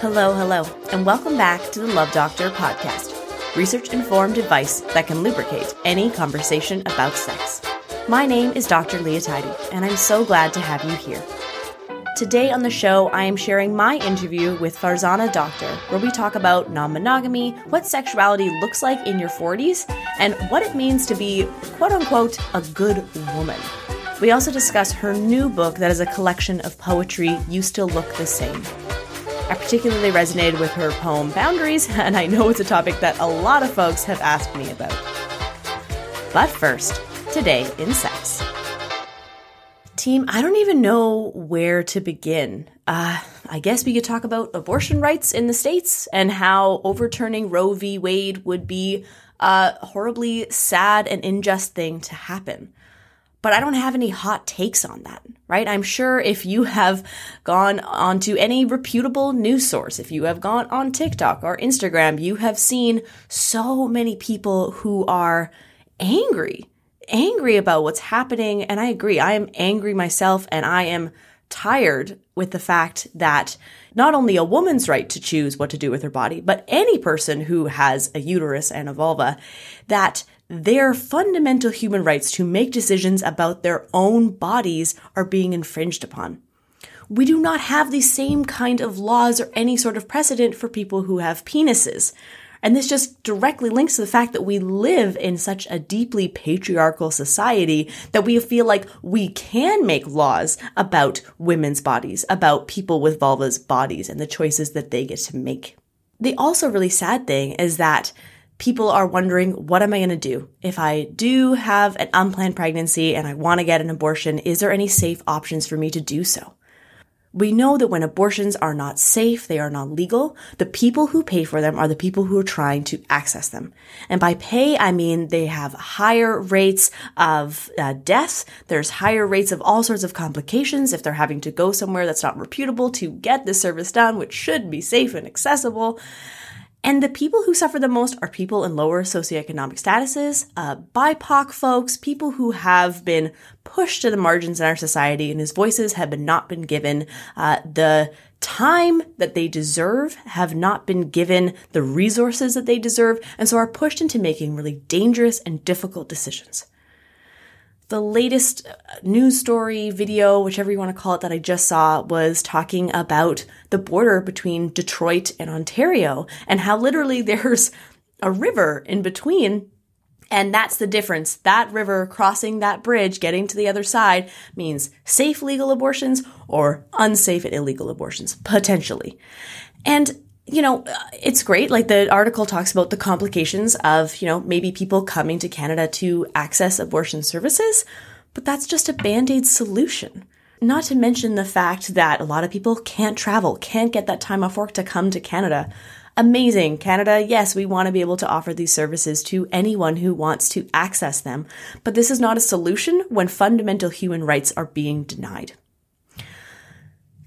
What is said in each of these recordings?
Hello, hello, and welcome back to the Love Doctor podcast research informed advice that can lubricate any conversation about sex. My name is Dr. Leah Tidy, and I'm so glad to have you here. Today on the show, I am sharing my interview with Farzana Doctor, where we talk about non monogamy, what sexuality looks like in your 40s, and what it means to be, quote unquote, a good woman. We also discuss her new book that is a collection of poetry, You Still Look the Same. I particularly resonated with her poem Boundaries, and I know it's a topic that a lot of folks have asked me about. But first, today in sex. Team, I don't even know where to begin. Uh, I guess we could talk about abortion rights in the States and how overturning Roe v. Wade would be a horribly sad and unjust thing to happen but I don't have any hot takes on that, right? I'm sure if you have gone onto any reputable news source, if you have gone on TikTok or Instagram, you have seen so many people who are angry, angry about what's happening. And I agree. I am angry myself and I am tired with the fact that not only a woman's right to choose what to do with her body, but any person who has a uterus and a vulva, that their fundamental human rights to make decisions about their own bodies are being infringed upon. We do not have the same kind of laws or any sort of precedent for people who have penises. And this just directly links to the fact that we live in such a deeply patriarchal society that we feel like we can make laws about women's bodies, about people with vulvas bodies and the choices that they get to make. The also really sad thing is that people are wondering, what am I going to do? If I do have an unplanned pregnancy and I want to get an abortion, is there any safe options for me to do so? We know that when abortions are not safe, they are not legal, the people who pay for them are the people who are trying to access them. And by pay, I mean they have higher rates of uh, deaths. There's higher rates of all sorts of complications if they're having to go somewhere that's not reputable to get the service done, which should be safe and accessible. And the people who suffer the most are people in lower socioeconomic statuses, uh, BIPOC folks, people who have been pushed to the margins in our society and whose voices have been not been given uh, the time that they deserve, have not been given the resources that they deserve, and so are pushed into making really dangerous and difficult decisions the latest uh, news story, video, whichever you want to call it, that I just saw was talking about the border between Detroit and Ontario and how literally there's a river in between. And that's the difference. That river crossing that bridge, getting to the other side means safe legal abortions or unsafe and illegal abortions, potentially. And you know, it's great. Like the article talks about the complications of, you know, maybe people coming to Canada to access abortion services, but that's just a band aid solution. Not to mention the fact that a lot of people can't travel, can't get that time off work to come to Canada. Amazing. Canada, yes, we want to be able to offer these services to anyone who wants to access them, but this is not a solution when fundamental human rights are being denied.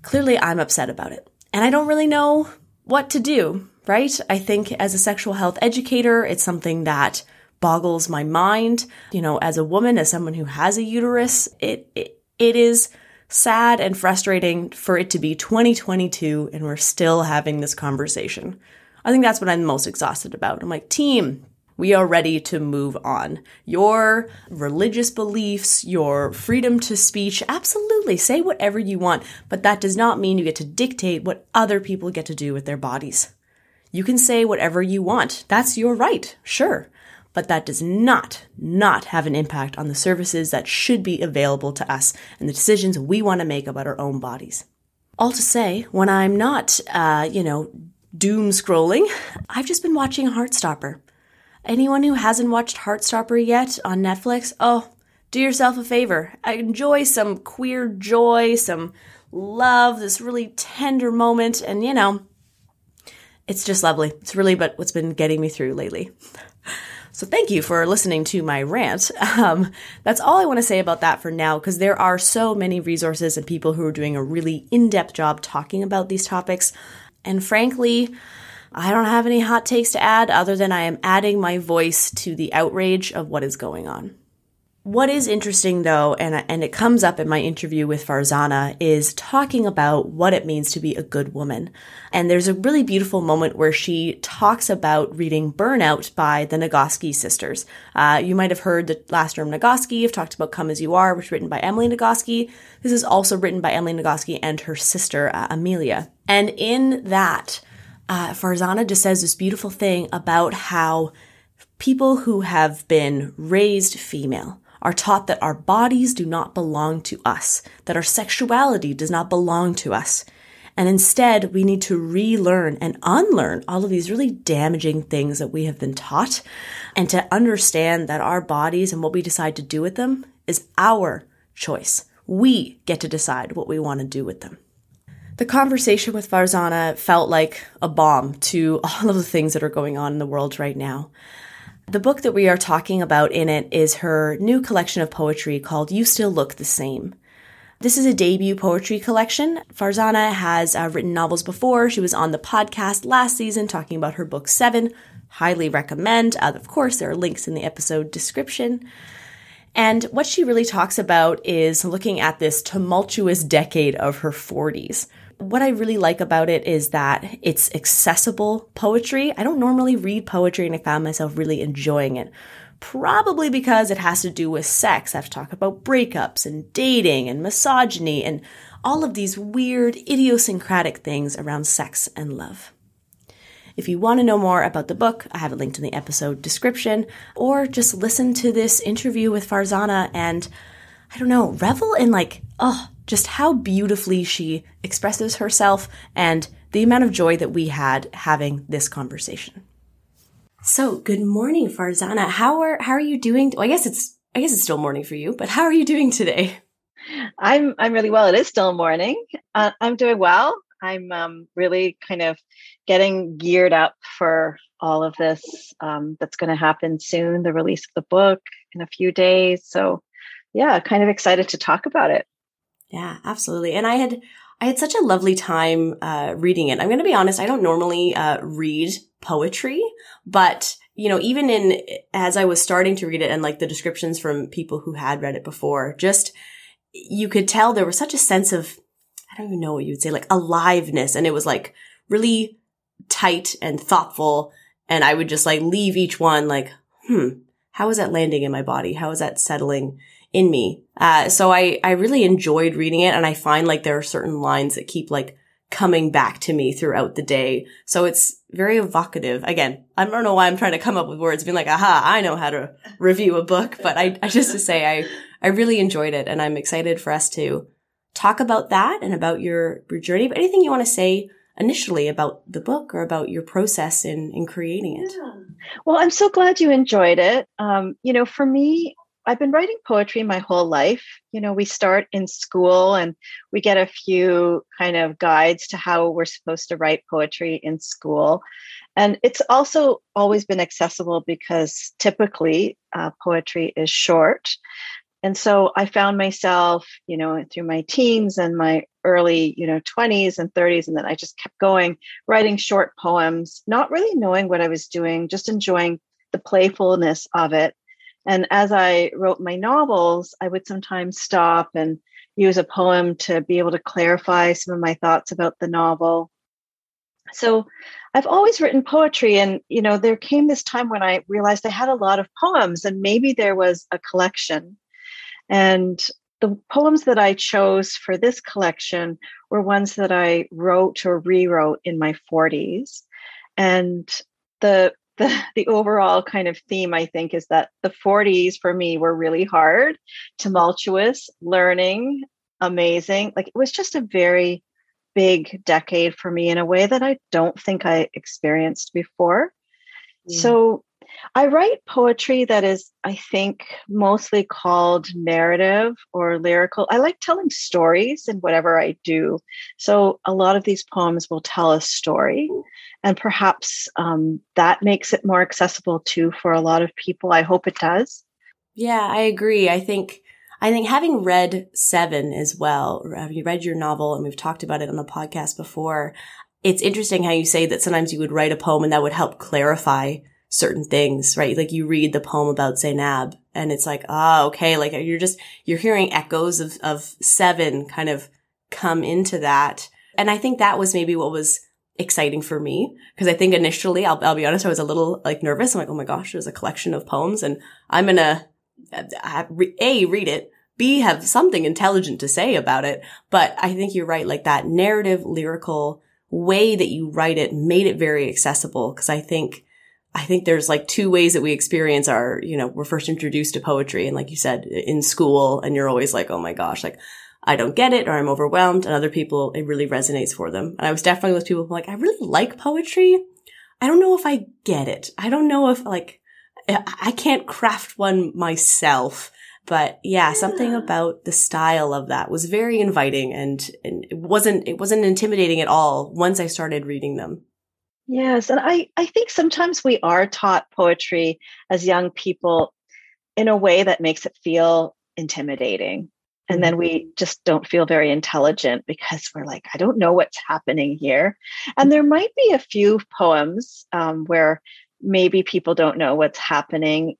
Clearly, I'm upset about it. And I don't really know what to do, right? I think as a sexual health educator, it's something that boggles my mind. You know, as a woman, as someone who has a uterus, it, it, it is sad and frustrating for it to be 2022 and we're still having this conversation. I think that's what I'm most exhausted about. I'm like, team, we are ready to move on. Your religious beliefs, your freedom to speech, absolutely say whatever you want, but that does not mean you get to dictate what other people get to do with their bodies. You can say whatever you want. That's your right, sure. But that does not, not have an impact on the services that should be available to us and the decisions we want to make about our own bodies. All to say, when I'm not, uh, you know, doom scrolling, I've just been watching Heartstopper. Anyone who hasn't watched Heartstopper yet on Netflix, oh, do yourself a favor. Enjoy some queer joy, some love, this really tender moment, and you know, it's just lovely. It's really but what's been getting me through lately. So thank you for listening to my rant. Um, that's all I want to say about that for now, because there are so many resources and people who are doing a really in-depth job talking about these topics. And frankly, I don't have any hot takes to add other than I am adding my voice to the outrage of what is going on. What is interesting though, and, and it comes up in my interview with Farzana, is talking about what it means to be a good woman. And there's a really beautiful moment where she talks about reading Burnout by the Nagoski sisters. Uh, you might have heard the last term Nagoski You've talked about Come As You Are, which is written by Emily Nagoski. This is also written by Emily Nagoski and her sister, uh, Amelia. And in that, uh, Farzana just says this beautiful thing about how people who have been raised female, are taught that our bodies do not belong to us, that our sexuality does not belong to us. And instead, we need to relearn and unlearn all of these really damaging things that we have been taught and to understand that our bodies and what we decide to do with them is our choice. We get to decide what we want to do with them. The conversation with Farzana felt like a balm to all of the things that are going on in the world right now. The book that we are talking about in it is her new collection of poetry called You Still Look the Same. This is a debut poetry collection. Farzana has uh, written novels before. She was on the podcast last season talking about her book Seven. Highly recommend. Uh, of course, there are links in the episode description. And what she really talks about is looking at this tumultuous decade of her 40s what I really like about it is that it's accessible poetry. I don't normally read poetry and I found myself really enjoying it. Probably because it has to do with sex. I have to talk about breakups and dating and misogyny and all of these weird idiosyncratic things around sex and love. If you want to know more about the book, I have it linked in the episode description, or just listen to this interview with Farzana and, I don't know, revel in like, oh, just how beautifully she expresses herself and the amount of joy that we had having this conversation. So, good morning, Farzana. How are how are you doing? Well, I guess it's I guess it's still morning for you, but how are you doing today? I'm I'm really well. It is still morning. Uh, I'm doing well. I'm um, really kind of getting geared up for all of this um, that's going to happen soon. The release of the book in a few days. So, yeah, kind of excited to talk about it. Yeah, absolutely. And I had I had such a lovely time uh, reading it. I'm going to be honest. I don't normally uh, read poetry, but you know, even in as I was starting to read it and like the descriptions from people who had read it before, just you could tell there was such a sense of I don't even know what you would say, like aliveness, and it was like really tight and thoughtful. And I would just like leave each one like, hmm, how is that landing in my body? How is that settling in me. Uh, so I, I really enjoyed reading it and I find like there are certain lines that keep like coming back to me throughout the day. So it's very evocative. Again, I don't know why I'm trying to come up with words, being like, aha, I know how to review a book, but I, I just to say I, I really enjoyed it and I'm excited for us to talk about that and about your, your journey. But anything you want to say initially about the book or about your process in, in creating it? Yeah. Well, I'm so glad you enjoyed it. Um, you know, for me, I've been writing poetry my whole life. You know, we start in school and we get a few kind of guides to how we're supposed to write poetry in school. And it's also always been accessible because typically uh, poetry is short. And so I found myself, you know, through my teens and my early, you know, 20s and 30s. And then I just kept going, writing short poems, not really knowing what I was doing, just enjoying the playfulness of it and as I wrote my novels, I would sometimes stop and use a poem to be able to clarify some of my thoughts about the novel. So I've always written poetry. And, you know, there came this time when I realized I had a lot of poems and maybe there was a collection. And the poems that I chose for this collection were ones that I wrote or rewrote in my 40s. And the the, the overall kind of theme, I think, is that the 40s for me were really hard, tumultuous, learning, amazing. Like it was just a very big decade for me in a way that I don't think I experienced before. Mm. So I write poetry that is, I think, mostly called narrative or lyrical. I like telling stories in whatever I do. So a lot of these poems will tell a story. And perhaps um, that makes it more accessible too for a lot of people. I hope it does. Yeah, I agree. I think. I think having read Seven as well, have you read your novel and we've talked about it on the podcast before, it's interesting how you say that sometimes you would write a poem and that would help clarify certain things, right? Like you read the poem about Zainab and it's like, ah, oh, okay. Like you're just, you're hearing echoes of, of seven kind of come into that. And I think that was maybe what was exciting for me because I think initially, I'll, I'll be honest, I was a little like nervous. I'm like, oh my gosh, there's a collection of poems and I'm going to a read it, B have something intelligent to say about it. But I think you're right. Like that narrative, lyrical way that you write it made it very accessible. Cause I think, I think there's like two ways that we experience our, you know, we're first introduced to poetry. And like you said, in school and you're always like, oh my gosh, like I don't get it or I'm overwhelmed. And other people, it really resonates for them. And I was definitely with people like, I really like poetry. I don't know if I get it. I don't know if like, I can't craft one myself. But yeah, something about the style of that was very inviting and, and it wasn't, it wasn't intimidating at all once I started reading them. Yes. And I, I think sometimes we are taught poetry as young people in a way that makes it feel intimidating and then we just don't feel very intelligent because we're like i don't know what's happening here. And there might be a few poems um, where maybe people don't know what's happening.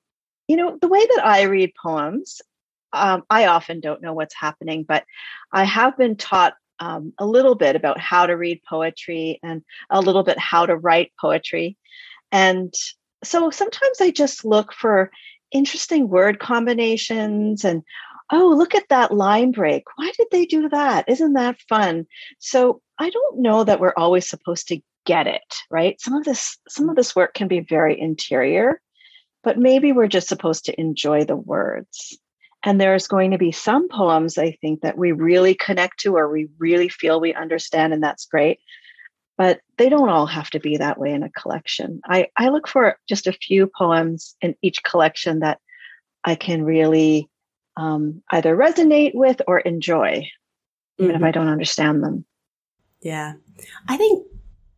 You know the way that i read poems um, i often don't know what's happening but i have been taught um, a little bit about how to read poetry and a little bit how to write poetry and so sometimes i just look for interesting word combinations and oh, look at that line break. Why did they do that? Isn't that fun? So I don't know that we're always supposed to get it, right? Some of this, some of this work can be very interior, but maybe we're just supposed to enjoy the words. And there's going to be some poems I think that we really connect to or we really feel we understand, and that's great. But they don't all have to be that way in a collection. I, I look for just a few poems in each collection that I can really um, either resonate with or enjoy, even mm-hmm. if I don't understand them. Yeah. I think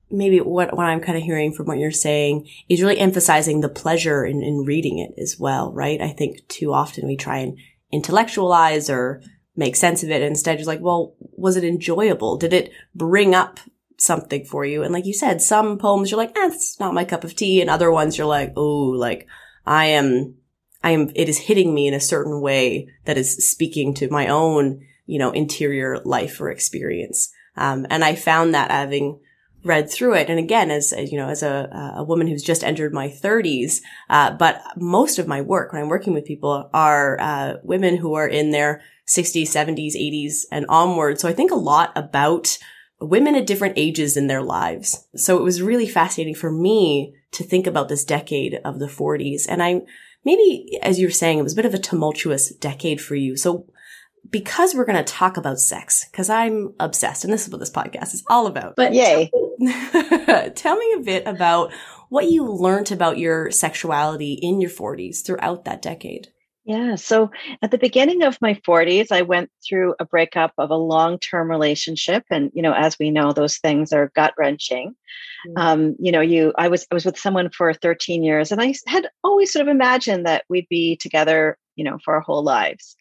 maybe what, what I'm kind of hearing from what you're saying is really emphasizing the pleasure in, in reading it as well, right? I think too often we try and intellectualize or make sense of it. Instead, you're like, well, was it enjoyable? Did it bring up something for you? And like you said, some poems you're like, eh, it's not my cup of tea. And other ones you're like, oh, like I am I am, it is hitting me in a certain way that is speaking to my own, you know, interior life or experience. Um, and I found that having read through it. And again, as, as you know, as a, a woman who's just entered my thirties, uh, but most of my work when I'm working with people are, uh, women who are in their 60s, 70s, 80s and onward. So I think a lot about women at different ages in their lives. So it was really fascinating for me to think about this decade of the 40s. And I, maybe, as you were saying, it was a bit of a tumultuous decade for you. So because we're going to talk about sex, because I'm obsessed, and this is what this podcast is all about. But yay. tell me a bit about what you learned about your sexuality in your 40s throughout that decade. Yeah. So at the beginning of my 40s, I went through a breakup of a long term relationship. And, you know, as we know, those things are gut wrenching. Mm-hmm. Um, you know, you, I was, I was with someone for 13 years and I had always sort of imagined that we'd be together, you know, for our whole lives.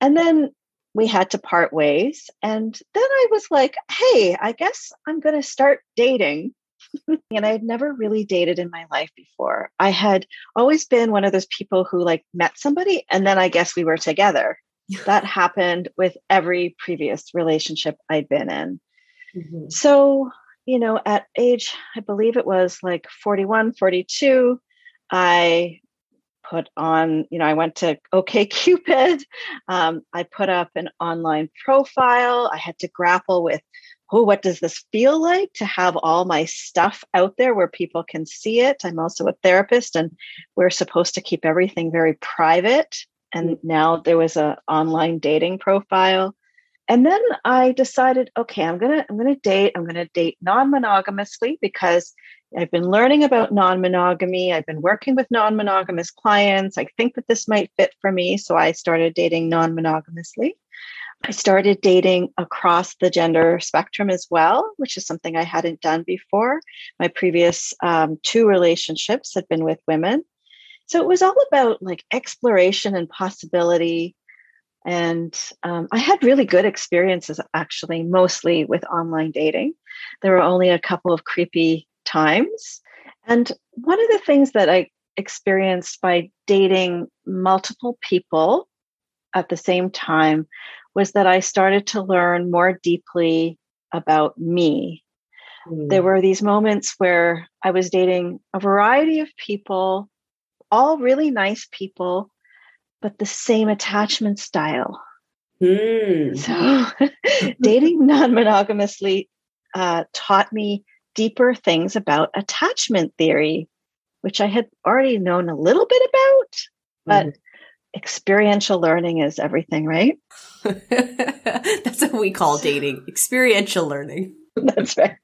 And then we had to part ways. And then I was like, hey, I guess I'm going to start dating and I had never really dated in my life before. I had always been one of those people who like met somebody and then I guess we were together. that happened with every previous relationship I'd been in. Mm-hmm. So, you know, at age, I believe it was like 41, 42, I put on, you know, I went to OK Cupid. Um, I put up an online profile. I had to grapple with oh, what does this feel like to have all my stuff out there where people can see it? I'm also a therapist and we're supposed to keep everything very private. And mm. now there was an online dating profile. And then I decided, okay, I'm gonna I'm gonna date. I'm gonna date non-monogamously because I've been learning about non-monogamy. I've been working with non-monogamous clients. I think that this might fit for me, so I started dating non-monogamously. I started dating across the gender spectrum as well, which is something I hadn't done before. My previous um, two relationships had been with women. So it was all about like exploration and possibility. And um, I had really good experiences actually, mostly with online dating. There were only a couple of creepy times. And one of the things that I experienced by dating multiple people at the same time was that I started to learn more deeply about me. Mm. There were these moments where I was dating a variety of people, all really nice people, but the same attachment style. Mm. So, dating non monogamously uh, taught me deeper things about attachment theory, which I had already known a little bit about, but mm. experiential learning is everything, right? That's what we call dating experiential learning. That's right.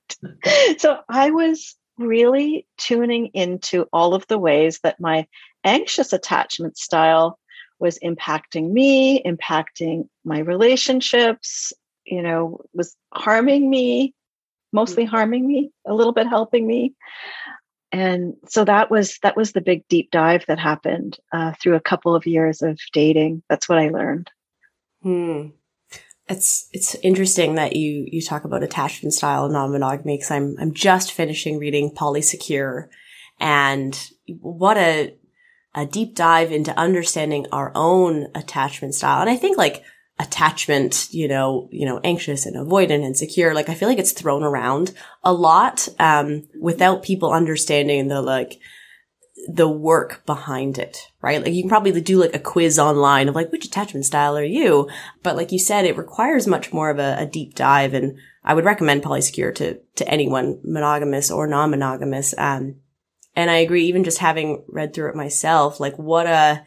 So I was really tuning into all of the ways that my anxious attachment style was impacting me, impacting my relationships, you know, was harming me, mostly mm-hmm. harming me, a little bit helping me. And so that was that was the big deep dive that happened uh, through a couple of years of dating. That's what I learned. Hmm. It's it's interesting that you you talk about attachment style and non-monogamy because I'm I'm just finishing reading Polysecure, and what a a deep dive into understanding our own attachment style. And I think like attachment, you know, you know, anxious and avoidant and secure, like I feel like it's thrown around a lot, um, without people understanding the like, the work behind it, right? Like you can probably do like a quiz online of like, which attachment style are you? But like you said, it requires much more of a, a deep dive. And I would recommend Polysecure to, to anyone, monogamous or non-monogamous. Um, and I agree, even just having read through it myself, like what a,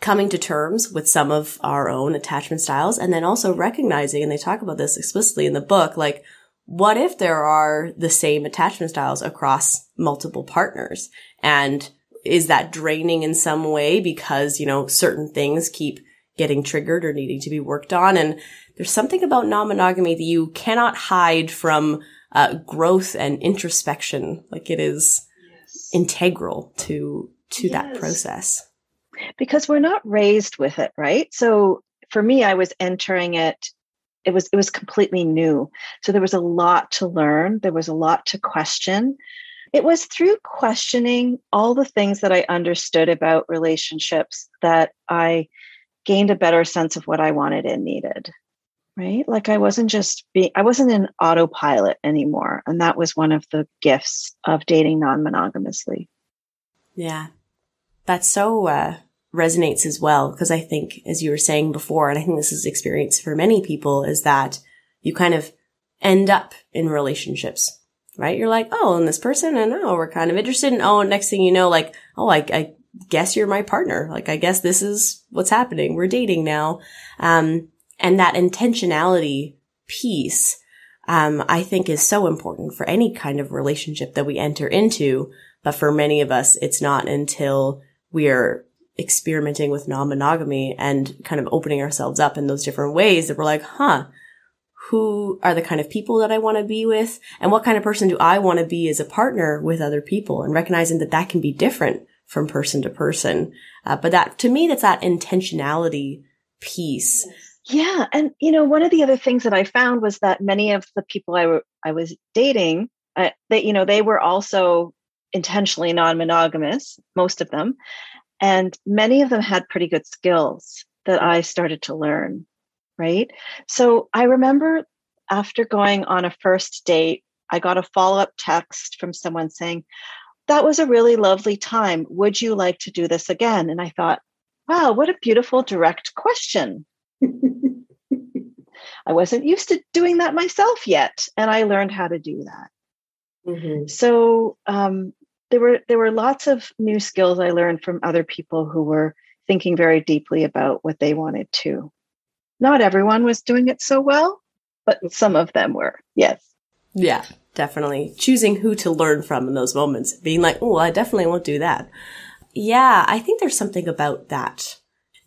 coming to terms with some of our own attachment styles and then also recognizing, and they talk about this explicitly in the book, like what if there are the same attachment styles across multiple partners? And is that draining in some way because, you know, certain things keep getting triggered or needing to be worked on? And there's something about non-monogamy that you cannot hide from uh, growth and introspection. Like it is yes. integral to, to yes. that process. Because we're not raised with it, right? So for me, I was entering it it was it was completely new. So there was a lot to learn. There was a lot to question. It was through questioning all the things that i understood about relationships that i gained a better sense of what i wanted and needed right? Like i wasn't just being i wasn't in autopilot anymore and that was one of the gifts of dating non-monogamously. Yeah. That's so uh resonates as well. Cause I think, as you were saying before, and I think this is experience for many people is that you kind of end up in relationships, right? You're like, oh, and this person, and oh, we're kind of interested. And oh, next thing you know, like, oh, I, I guess you're my partner. Like, I guess this is what's happening. We're dating now. Um, and that intentionality piece, um, I think is so important for any kind of relationship that we enter into. But for many of us, it's not until we are experimenting with non-monogamy and kind of opening ourselves up in those different ways that we're like, huh, who are the kind of people that I want to be with? And what kind of person do I want to be as a partner with other people? And recognizing that that can be different from person to person. Uh, but that, to me, that's that intentionality piece. Yeah. And, you know, one of the other things that I found was that many of the people I, I was dating, uh, that, you know, they were also intentionally non-monogamous, most of them. And many of them had pretty good skills that I started to learn. Right. So I remember after going on a first date, I got a follow up text from someone saying, That was a really lovely time. Would you like to do this again? And I thought, Wow, what a beautiful direct question. I wasn't used to doing that myself yet. And I learned how to do that. Mm-hmm. So um, there were there were lots of new skills I learned from other people who were thinking very deeply about what they wanted to. Not everyone was doing it so well, but some of them were. Yes. Yeah, definitely. Choosing who to learn from in those moments, being like, "Oh, I definitely won't do that." Yeah, I think there's something about that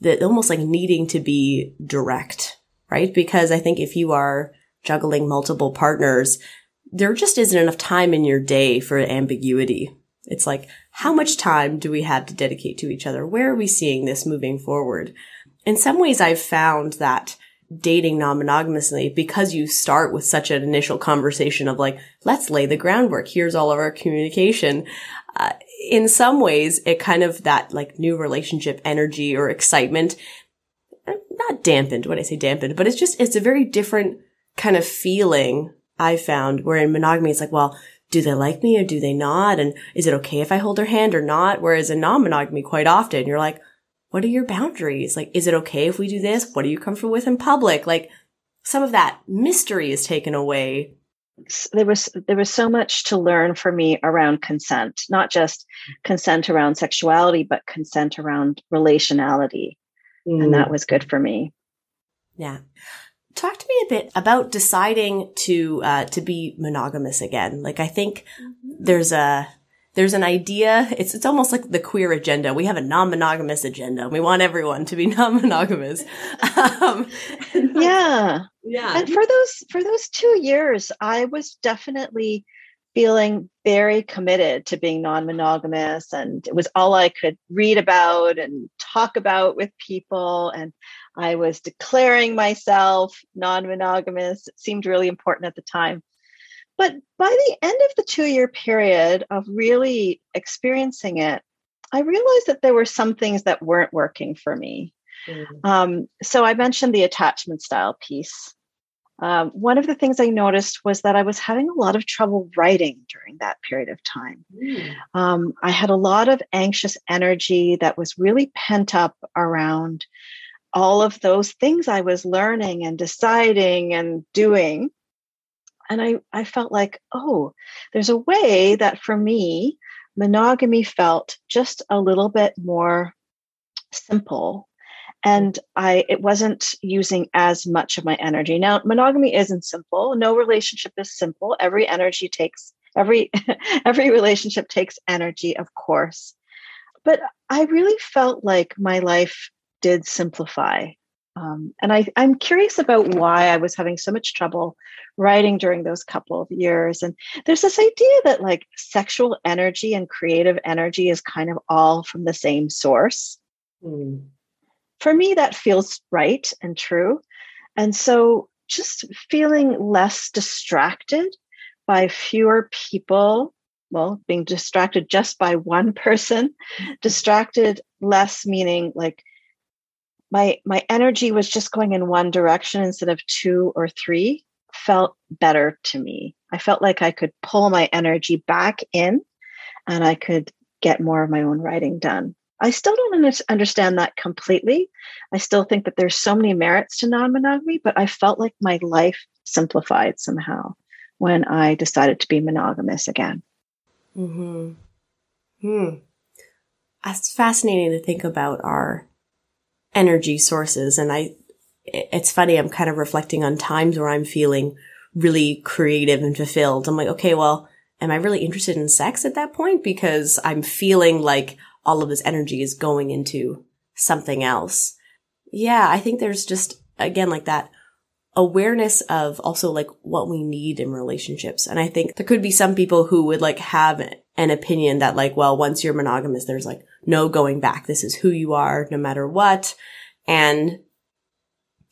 that almost like needing to be direct, right? Because I think if you are juggling multiple partners, there just isn't enough time in your day for ambiguity it's like, how much time do we have to dedicate to each other? Where are we seeing this moving forward? In some ways, I've found that dating non-monogamously because you start with such an initial conversation of like, let's lay the groundwork. Here's all of our communication. Uh, in some ways, it kind of that like new relationship energy or excitement, not dampened when I say dampened, but it's just, it's a very different kind of feeling I found where in monogamy, it's like, well, do they like me or do they not? And is it okay if I hold their hand or not? Whereas in non-monogamy, quite often, you're like, what are your boundaries? Like, is it okay if we do this? What are you comfortable with in public? Like, some of that mystery is taken away. There was there was so much to learn for me around consent, not just consent around sexuality, but consent around relationality, mm. and that was good for me. Yeah talk to me a bit about deciding to uh, to be monogamous again. Like I think mm-hmm. there's a there's an idea. It's it's almost like the queer agenda. We have a non-monogamous agenda. We want everyone to be non-monogamous. Um, yeah, yeah. And for those for those two years, I was definitely feeling very committed to being non-monogamous and it was all i could read about and talk about with people and I was declaring myself non monogamous. It seemed really important at the time. But by the end of the two year period of really experiencing it, I realized that there were some things that weren't working for me. Mm-hmm. Um, so I mentioned the attachment style piece. Um, one of the things I noticed was that I was having a lot of trouble writing during that period of time. Mm. Um, I had a lot of anxious energy that was really pent up around all of those things I was learning and deciding and doing. And I, I felt like, oh, there's a way that for me, monogamy felt just a little bit more simple. And i it wasn't using as much of my energy. Now monogamy isn't simple. No relationship is simple. Every energy takes every every relationship takes energy of course. But i really felt like my life did simplify. Um, and I, I'm curious about why I was having so much trouble writing during those couple of years. And there's this idea that like sexual energy and creative energy is kind of all from the same source. Mm. For me, that feels right and true. And so just feeling less distracted by fewer people well being distracted just by one person distracted less meaning like my my energy was just going in one direction instead of two or three felt better to me. I felt like i could pull my energy back in and i could get more of my own writing done. I still don't understand that completely. I still think that there's so many merits to non-monogamy but i felt like my life simplified somehow when i decided to be monogamous again. Hmm hmm. It's fascinating to think about our energy sources. And I, it's funny. I'm kind of reflecting on times where I'm feeling really creative and fulfilled. I'm like, okay, well, am I really interested in sex at that point? Because I'm feeling like all of this energy is going into something else. Yeah. I think there's just, again, like that awareness of also like what we need in relationships. And I think there could be some people who would like have an opinion that like, well, once you're monogamous, there's like no going back. This is who you are no matter what. And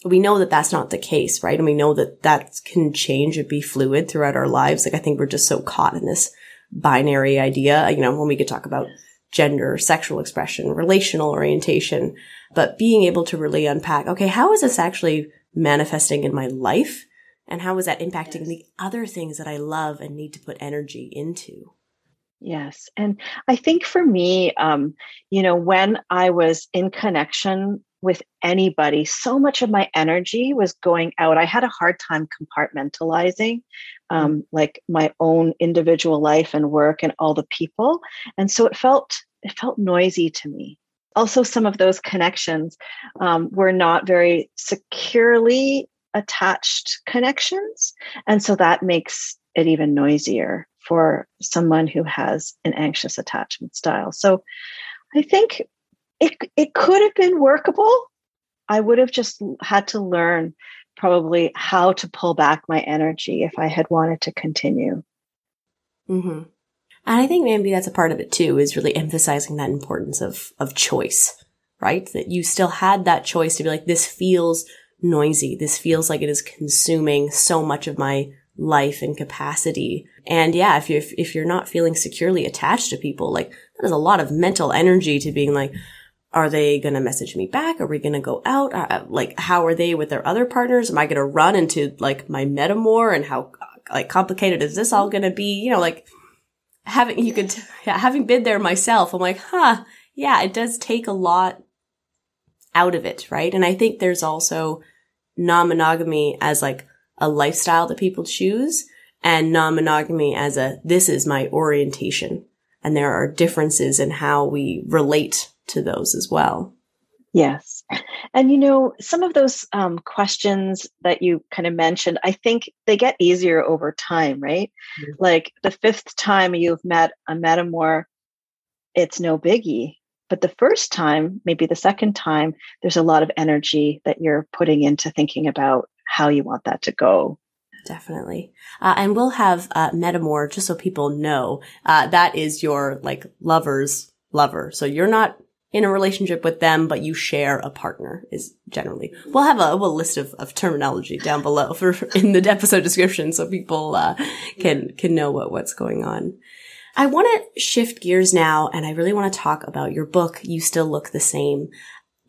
we know that that's not the case, right? And we know that that can change and be fluid throughout our lives. Like I think we're just so caught in this binary idea, you know, when we could talk about gender, sexual expression, relational orientation, but being able to really unpack, okay, how is this actually manifesting in my life? And how is that impacting the other things that I love and need to put energy into? Yes. And I think for me, um, you know, when I was in connection with anybody, so much of my energy was going out. I had a hard time compartmentalizing um, mm. like my own individual life and work and all the people. And so it felt it felt noisy to me. Also, some of those connections um, were not very securely attached connections. And so that makes it even noisier for someone who has an anxious attachment style. So I think it, it could have been workable. I would have just had to learn probably how to pull back my energy if I had wanted to continue. Mm-hmm. And I think maybe that's a part of it too, is really emphasizing that importance of, of choice, right? That you still had that choice to be like, this feels noisy. This feels like it is consuming so much of my life and capacity. And yeah, if you if, you're not feeling securely attached to people, like that is a lot of mental energy to being like, are they going to message me back? Are we going to go out? Uh, like, how are they with their other partners? Am I going to run into like my metamour and how like complicated is this all going to be? You know, like having, you could, yeah, having been there myself, I'm like, huh, yeah, it does take a lot out of it, right? And I think there's also non-monogamy as like a lifestyle that people choose and non-monogamy as a, this is my orientation. And there are differences in how we relate to those as well. Yes. And you know, some of those um, questions that you kind of mentioned, I think they get easier over time, right? Mm-hmm. Like the fifth time you've met a metamour, it's no biggie. But the first time, maybe the second time, there's a lot of energy that you're putting into thinking about how you want that to go. Definitely. Uh, and we'll have uh, Metamour, just so people know, uh, that is your like lover's lover. So you're not in a relationship with them, but you share a partner is generally. We'll have a, a list of, of terminology down below for in the episode description so people uh, can can know what what's going on. I want to shift gears now and I really want to talk about your book You Still Look the Same.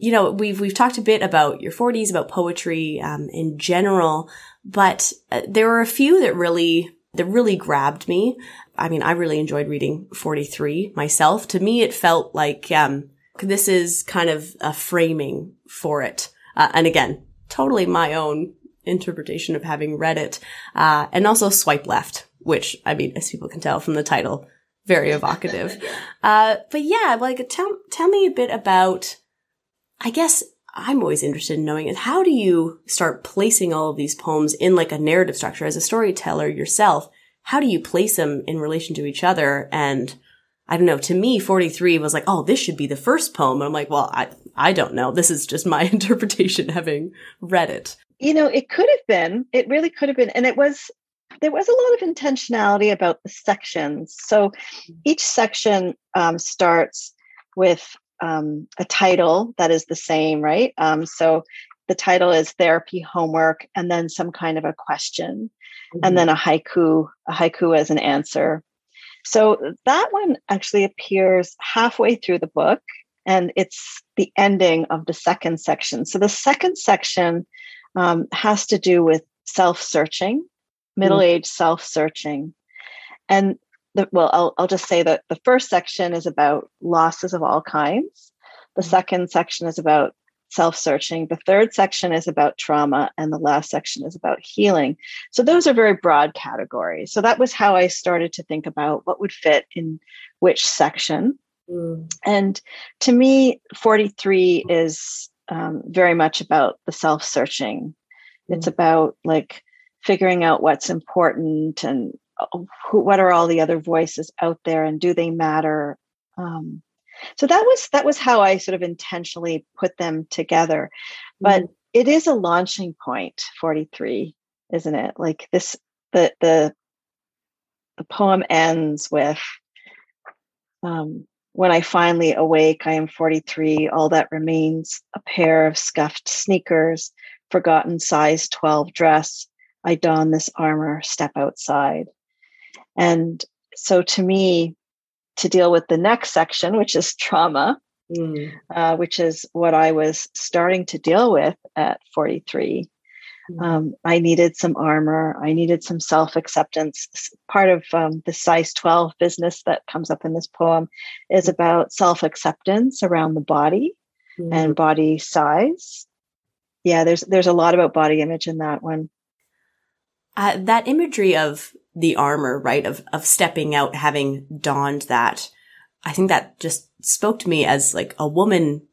You know, we've we've talked a bit about your 40s, about poetry um, in general, but uh, there were a few that really that really grabbed me. I mean, I really enjoyed reading 43 myself. To me, it felt like um, this is kind of a framing for it. Uh, and again, totally my own interpretation of having read it. Uh, and also swipe left, which I mean, as people can tell from the title, very evocative. uh, but yeah, like tell, tell me a bit about, I guess I'm always interested in knowing is how do you start placing all of these poems in like a narrative structure as a storyteller yourself? How do you place them in relation to each other and I don't know, to me, 43 was like, oh, this should be the first poem. And I'm like, well, I, I don't know. This is just my interpretation having read it. You know, it could have been, it really could have been. And it was, there was a lot of intentionality about the sections. So each section um, starts with um, a title that is the same, right? Um, so the title is therapy homework and then some kind of a question mm-hmm. and then a haiku, a haiku as an answer. So that one actually appears halfway through the book, and it's the ending of the second section. So the second section um, has to do with self searching, middle aged mm. self searching. And the, well, I'll, I'll just say that the first section is about losses of all kinds. The mm. second section is about self searching. The third section is about trauma, and the last section is about healing. So, those are very broad categories. So, that was how I started to think about what would fit in which section. Mm. And to me, 43 is um, very much about the self searching. Mm. It's about like figuring out what's important and who, what are all the other voices out there and do they matter um, so that was that was how i sort of intentionally put them together but mm-hmm. it is a launching point 43 isn't it like this the the the poem ends with um, when I finally awake, I am 43. All that remains a pair of scuffed sneakers, forgotten size 12 dress. I don this armor, step outside. And so to me, to deal with the next section, which is trauma, mm. uh, which is what I was starting to deal with at 43. Mm. Um, I needed some armor. I needed some self acceptance. Part of um, the size 12 business that comes up in this poem is about self acceptance around the body mm. and body size. Yeah, there's there's a lot about body image in that one. Uh, that imagery of the armor, right? Of, of stepping out, having donned that. I think that just spoke to me as like a woman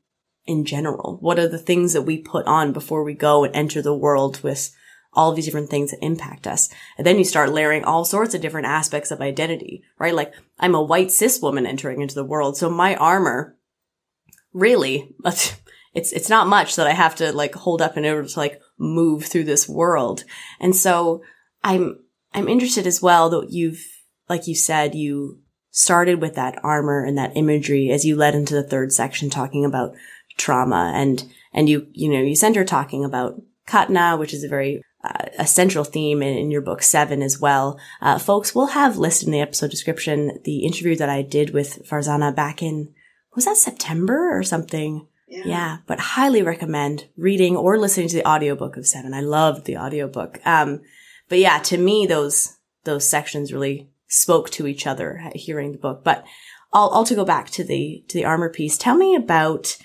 in general. What are the things that we put on before we go and enter the world with all these different things that impact us. And then you start layering all sorts of different aspects of identity, right? Like I'm a white cis woman entering into the world. So my armor really, it's, it's not much that I have to like hold up in order to like move through this world. And so I'm, I'm interested as well that you've, like you said, you started with that armor and that imagery as you led into the third section talking about trauma and, and you, you know, you center talking about Khatna, which is a very uh, a central theme in, in, your book seven as well. Uh, folks, we'll have listed in the episode description the interview that I did with Farzana back in was that September or something. Yeah. yeah. but highly recommend reading or listening to the audiobook of Seven. I loved the audiobook. Um, but yeah, to me, those, those sections really spoke to each other hearing the book. But I'll, I'll to go back to the, to the armor piece. Tell me about,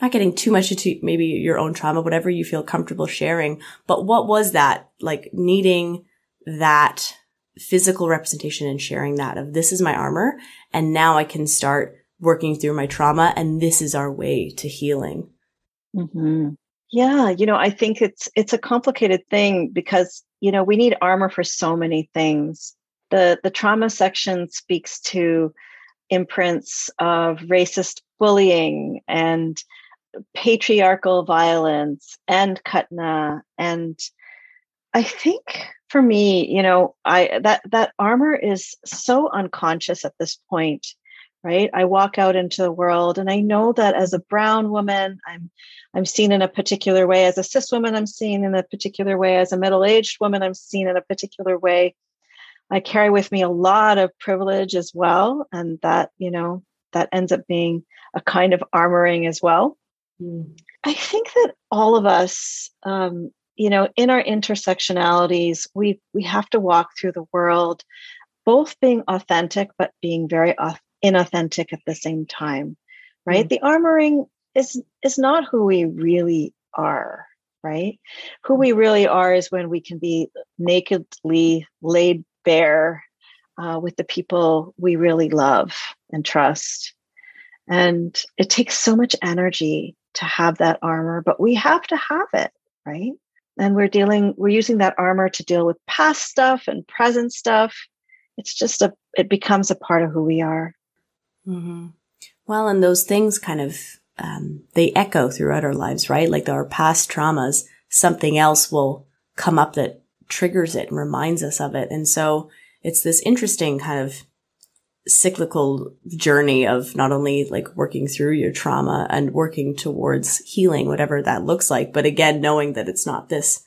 not getting too much into maybe your own trauma, whatever you feel comfortable sharing, but what was that like needing that physical representation and sharing that of this is my armor and now I can start working through my trauma and this is our way to healing mm-hmm. Yeah you know i think it's it's a complicated thing because you know we need armor for so many things. The the trauma section speaks to imprints of racist bullying and patriarchal violence and khatna. And i think for me you know i that that armor is so unconscious at this point right? I walk out into the world and i know that as a brown woman i'm i'm seen in a particular way. As a cis woman i'm seen in a particular way. As a middle-aged woman i'm seen in a particular way. I carry with me a lot of privilege as well and that you know that ends up being a kind of armoring as well. Mm. i think that all of us um, you know in our intersectionalities we we have to walk through the world both being authentic but being very inauthentic at the same time right? Mm. The armoring is is not who we really are right? Who we really are is when we can be nakedly laid bare uh, with the people we really love and trust. And it takes so much energy to have that armor but we have to have it right? And we're dealing we're using that armor to deal with past stuff and present stuff. It's just a it becomes a part of who we are Mm-hmm. Well, and those things kind of, um, they echo throughout our lives, right? Like our past traumas, something else will come up that triggers it and reminds us of it. And so it's this interesting kind of cyclical journey of not only like working through your trauma and working towards healing, whatever that looks like, but again, knowing that it's not this,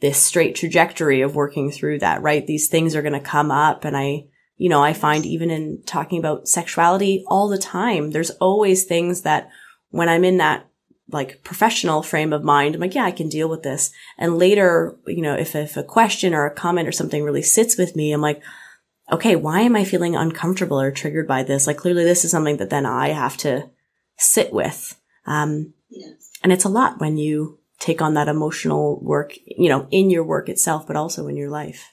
this straight trajectory of working through that, right? These things are going to come up and I, you know, I find even in talking about sexuality all the time, there's always things that when I'm in that like professional frame of mind, I'm like, yeah, I can deal with this. And later, you know, if, if a question or a comment or something really sits with me, I'm like, okay, why am I feeling uncomfortable or triggered by this? Like clearly this is something that then I have to sit with. Um, yes. and it's a lot when you take on that emotional work, you know, in your work itself, but also in your life.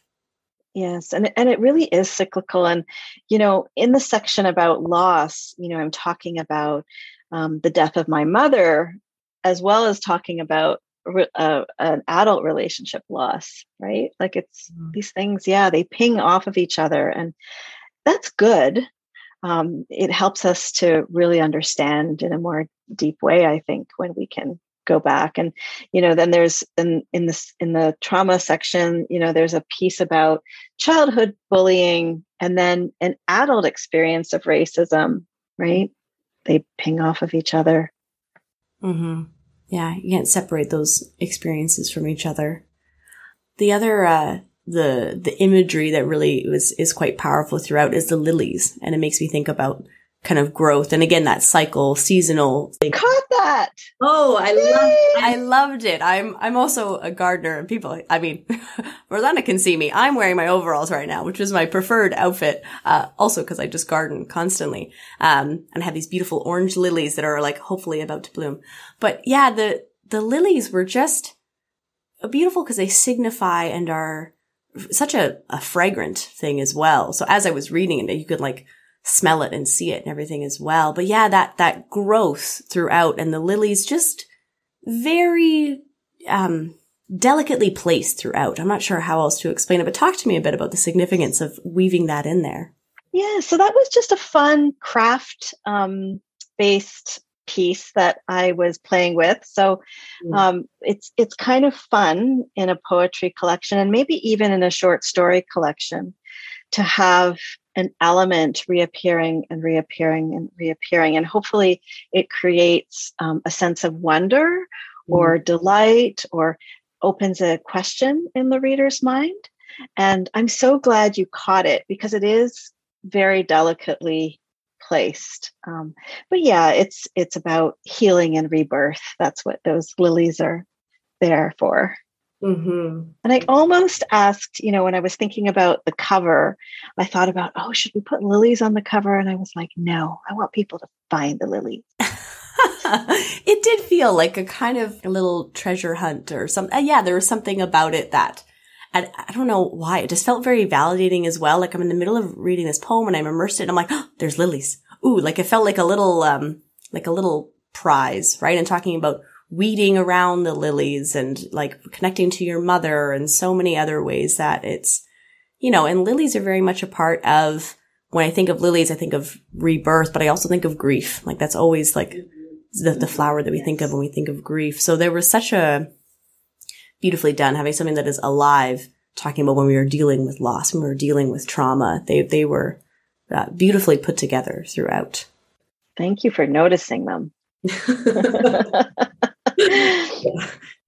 Yes, and and it really is cyclical. And you know, in the section about loss, you know, I'm talking about um, the death of my mother, as well as talking about uh, an adult relationship loss. Right? Like it's mm-hmm. these things. Yeah, they ping off of each other, and that's good. Um, it helps us to really understand in a more deep way. I think when we can go back. And you know then there's in in this in the trauma section you know there's a piece about childhood bullying and then an adult experience of racism right? They ping off of each other. Mm-hmm. yeah you can't separate those experiences from each other. The other uh the the imagery that really was is quite powerful throughout is the lilies. And it makes me think about kind of growth. And again, that cycle, seasonal. Caught that. Oh, I loved, I loved it. I'm, I'm also a gardener and people, I mean, Rosanna can see me. I'm wearing my overalls right now, which is my preferred outfit. Uh, also because I just garden constantly. Um, and I have these beautiful orange lilies that are like hopefully about to bloom. But yeah, the, the lilies were just beautiful because they signify and are such a, a fragrant thing as well. So as I was reading it, you could like, smell it and see it and everything as well. But yeah, that, that growth throughout and the lilies just very, um, delicately placed throughout. I'm not sure how else to explain it, but talk to me a bit about the significance of weaving that in there. Yeah, so that was just a fun craft um, based piece that I was playing with. So mm. um, it's it's kind of fun in a poetry collection and maybe even in a short story collection to have an element reappearing and reappearing and reappearing. And hopefully it creates um, a sense of wonder or mm. delight or opens a question in the reader's mind. And I'm so glad you caught it because it is very delicately placed. Um, but yeah, it's it's about healing and rebirth. That's what those lilies are there for. Mm-hmm. And I almost asked, you know, when I was thinking about the cover, I thought about, oh, should we put lilies on the cover? And I was like, no, I want people to find the lilies. it did feel like a kind of a little treasure hunt or something. Uh, yeah, there was something about it that I, I don't know why. It just felt very validating as well. Like I'm in the middle of reading this poem and I'm immersed in it. I'm like, oh, there's lilies. Ooh, like it felt like a little, um, like a little prize, right? And talking about weeding around the lilies and like connecting to your mother and so many other ways that it's, you know, and lilies are very much a part of when I think of lilies, I think of rebirth, but I also think of grief. Like that's always like the, the flower that we think of when we think of grief. So there was such a, beautifully done, having something that is alive, talking about when we were dealing with loss, when we were dealing with trauma. They, they were uh, beautifully put together throughout. Thank you for noticing them.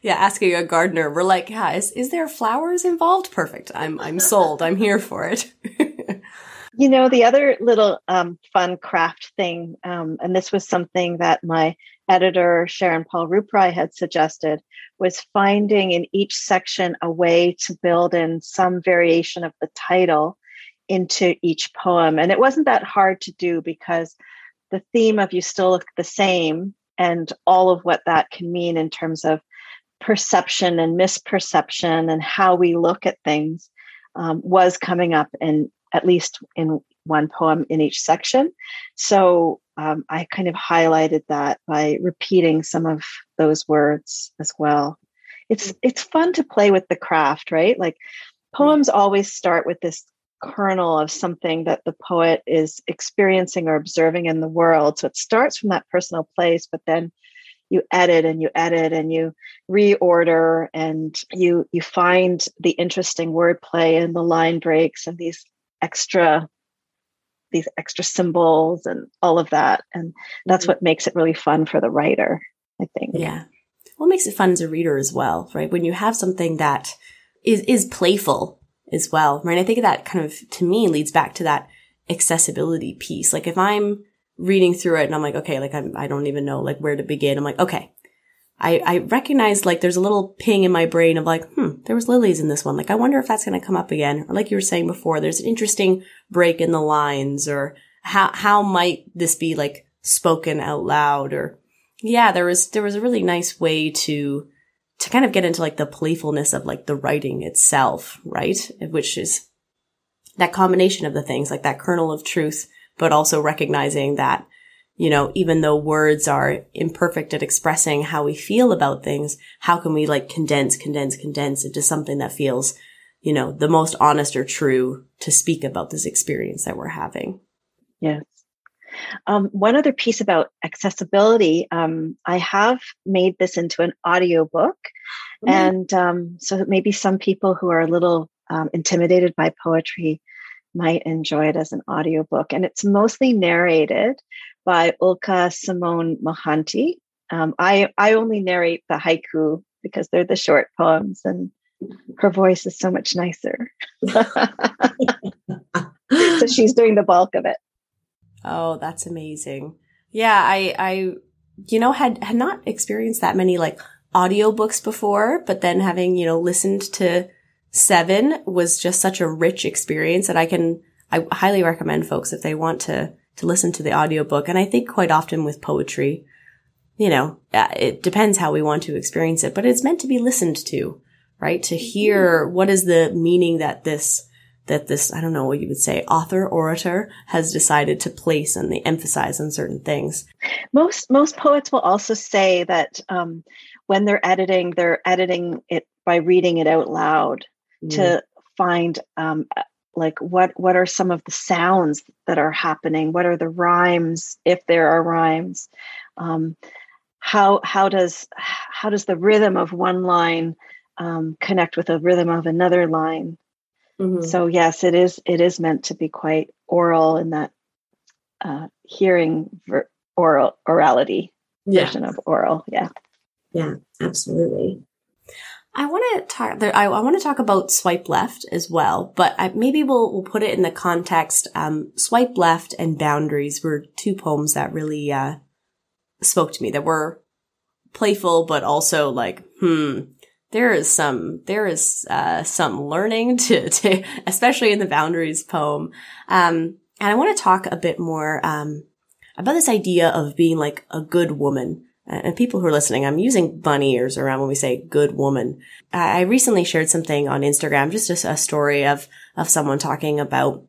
yeah. asking a gardener, we're like, yeah, is, is there flowers involved? Perfect. I'm, I'm sold. I'm here for it. you know, the other little um, fun craft thing, um, and this was something that my editor Sharanpal Ruprai had suggested was finding in each section a way to build in some variation of the title into each poem. And it wasn't that hard to do because the theme of You Still Look the Same and all of what that can mean in terms of perception and misperception and how we look at things um, was coming up in at least in one poem in each section. So um, I kind of highlighted that by repeating some of those words as well. It's it's fun to play with the craft, right? Like poems always start with this kernel of something that the poet is experiencing or observing in the world. So it starts from that personal place, but then you edit and you edit and you reorder and you you find the interesting wordplay and the line breaks and these extra these extra symbols and all of that. And that's mm-hmm. what makes it really fun for the writer, I think. Yeah. What makes it fun as a reader as well, right? When you have something that is, is playful as well, right? I think that kind of, to me, leads back to that accessibility piece. Like if I'm reading through it and I'm like, okay, like I'm, I don't even know like where to begin. I'm like, okay, I, I recognize like there's a little ping in my brain of like, hmm, there was lilies in this one. Like, I wonder if that's going to come up again. Or like you were saying before, there's an interesting break in the lines or how, how might this be like spoken out loud or yeah, there was, there was a really nice way to, to kind of get into like the playfulness of like the writing itself, right? Which is that combination of the things, like that kernel of truth, but also recognizing that you know, even though words are imperfect at expressing how we feel about things, how can we like condense, condense, condense into something that feels, you know, the most honest or true to speak about this experience that we're having? Yes. Um, one other piece about accessibility, um, I have made this into an audiobook. Mm-hmm. And um, so maybe some people who are a little um, intimidated by poetry might enjoy it as an audiobook. And it's mostly narrated by Ulka Simone Mohanty. Um, I, I only narrate the haiku because they're the short poems and her voice is so much nicer. so she's doing the bulk of it. Oh, that's amazing. Yeah, I, I, you know, had, had not experienced that many like audiobooks before, but then having, you know, listened to seven was just such a rich experience that I can, I highly recommend folks if they want to to listen to the audiobook. And I think quite often with poetry, you know, uh, it depends how we want to experience it, but it's meant to be listened to, right? To hear what is the meaning that this, that this, I don't know what you would say, author, orator has decided to place and they emphasize on certain things. Most, most poets will also say that, um, when they're editing, they're editing it by reading it out loud mm. to find um, like what what are some of the sounds that are happening what are the rhymes if there are rhymes um, how how does how does the rhythm of one line um, connect with the rhythm of another line mm-hmm. so yes it is it is meant to be quite oral in that uh, hearing ver- oral orality yeah. version of oral yeah yeah absolutely I want to talk. I, I want to talk about swipe left as well, but I, maybe we'll we'll put it in the context. Um, swipe left and boundaries were two poems that really uh, spoke to me. That were playful, but also like, hmm, there is some there is uh, some learning to to, especially in the boundaries poem. Um, and I want to talk a bit more um, about this idea of being like a good woman and people who are listening, I'm using bunny ears around when we say good woman. I recently shared something on Instagram, just a, a story of, of someone talking about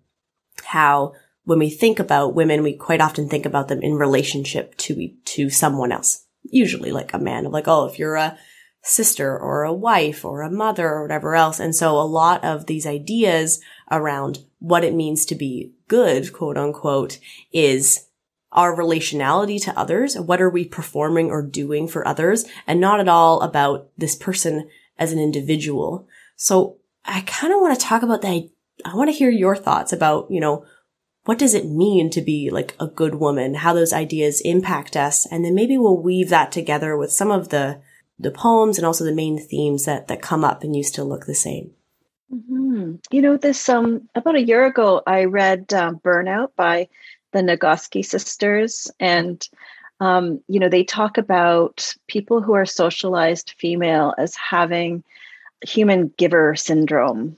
how when we think about women, we quite often think about them in relationship to, to someone else. Usually like a man, Of like, oh, if you're a sister or a wife or a mother or whatever else. And so a lot of these ideas around what it means to be good, quote unquote, is our relationality to others. What are we performing or doing for others? And not at all about this person as an individual. So I kind of want to talk about that. I want to hear your thoughts about, you know, what does it mean to be like a good woman? How those ideas impact us. And then maybe we'll weave that together with some of the, the poems and also the main themes that, that come up and You Still Look the Same. Mm-hmm. You know, this, um, about a year ago, I read uh, Burnout by the Nagoski sisters, and um, you know they talk about people who are socialized female as having human giver syndrome,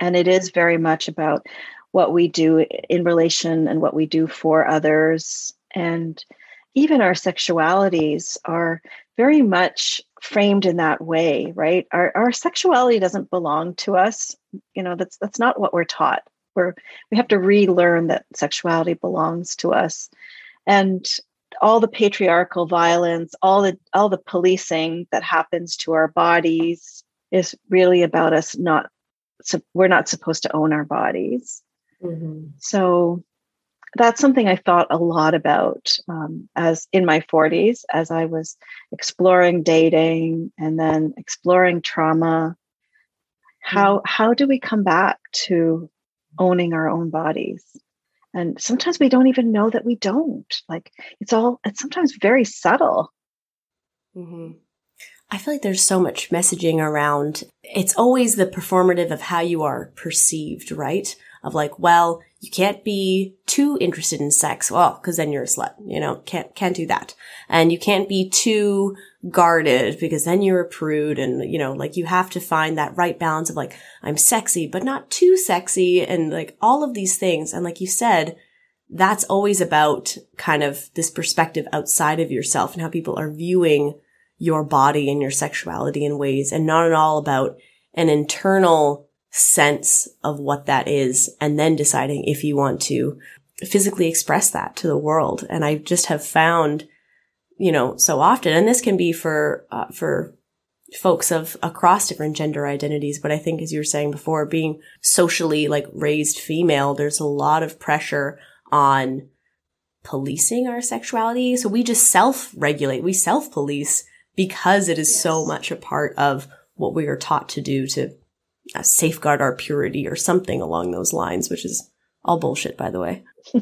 and it is very much about what we do in relation and what we do for others, and even our sexualities are very much framed in that way right? Our, our sexuality doesn't belong to us. You know that's that's not what we're taught. We're we have to relearn that sexuality belongs to us. And all the patriarchal violence all the all the policing that happens to our bodies is really about us not so we're not supposed to own our bodies. Mm-hmm. so that's something i thought a lot about um, as in my 40s as i was exploring dating and then exploring trauma. How mm-hmm. how do we come back to owning our own bodies? And sometimes we don't even know that we don't. Like it's all it's sometimes very subtle. Mm-hmm. i feel like there's so much messaging around it's always the performative of how you are perceived right of like well you can't be too interested in sex. Well because then you're a slut you know can't can't do that. And you can't be too guarded because then you're a prude and you know like you have to find that right balance of like I'm sexy but not too sexy and like all of these things. And like you said that's always about kind of this perspective outside of yourself and how people are viewing your body and your sexuality in ways and not at all about an internal sense of what that is and then deciding if you want to physically express that to the world and I just have found you know, so often. And this can be for, uh, for folks of across different gender identities. But I think, as you were saying before, being socially like raised female, there's a lot of pressure on policing our sexuality. So we just self regulate, we self police because it is yes. so much a part of what we are taught to do to safeguard our purity or something along those lines, which is all bullshit, by the way.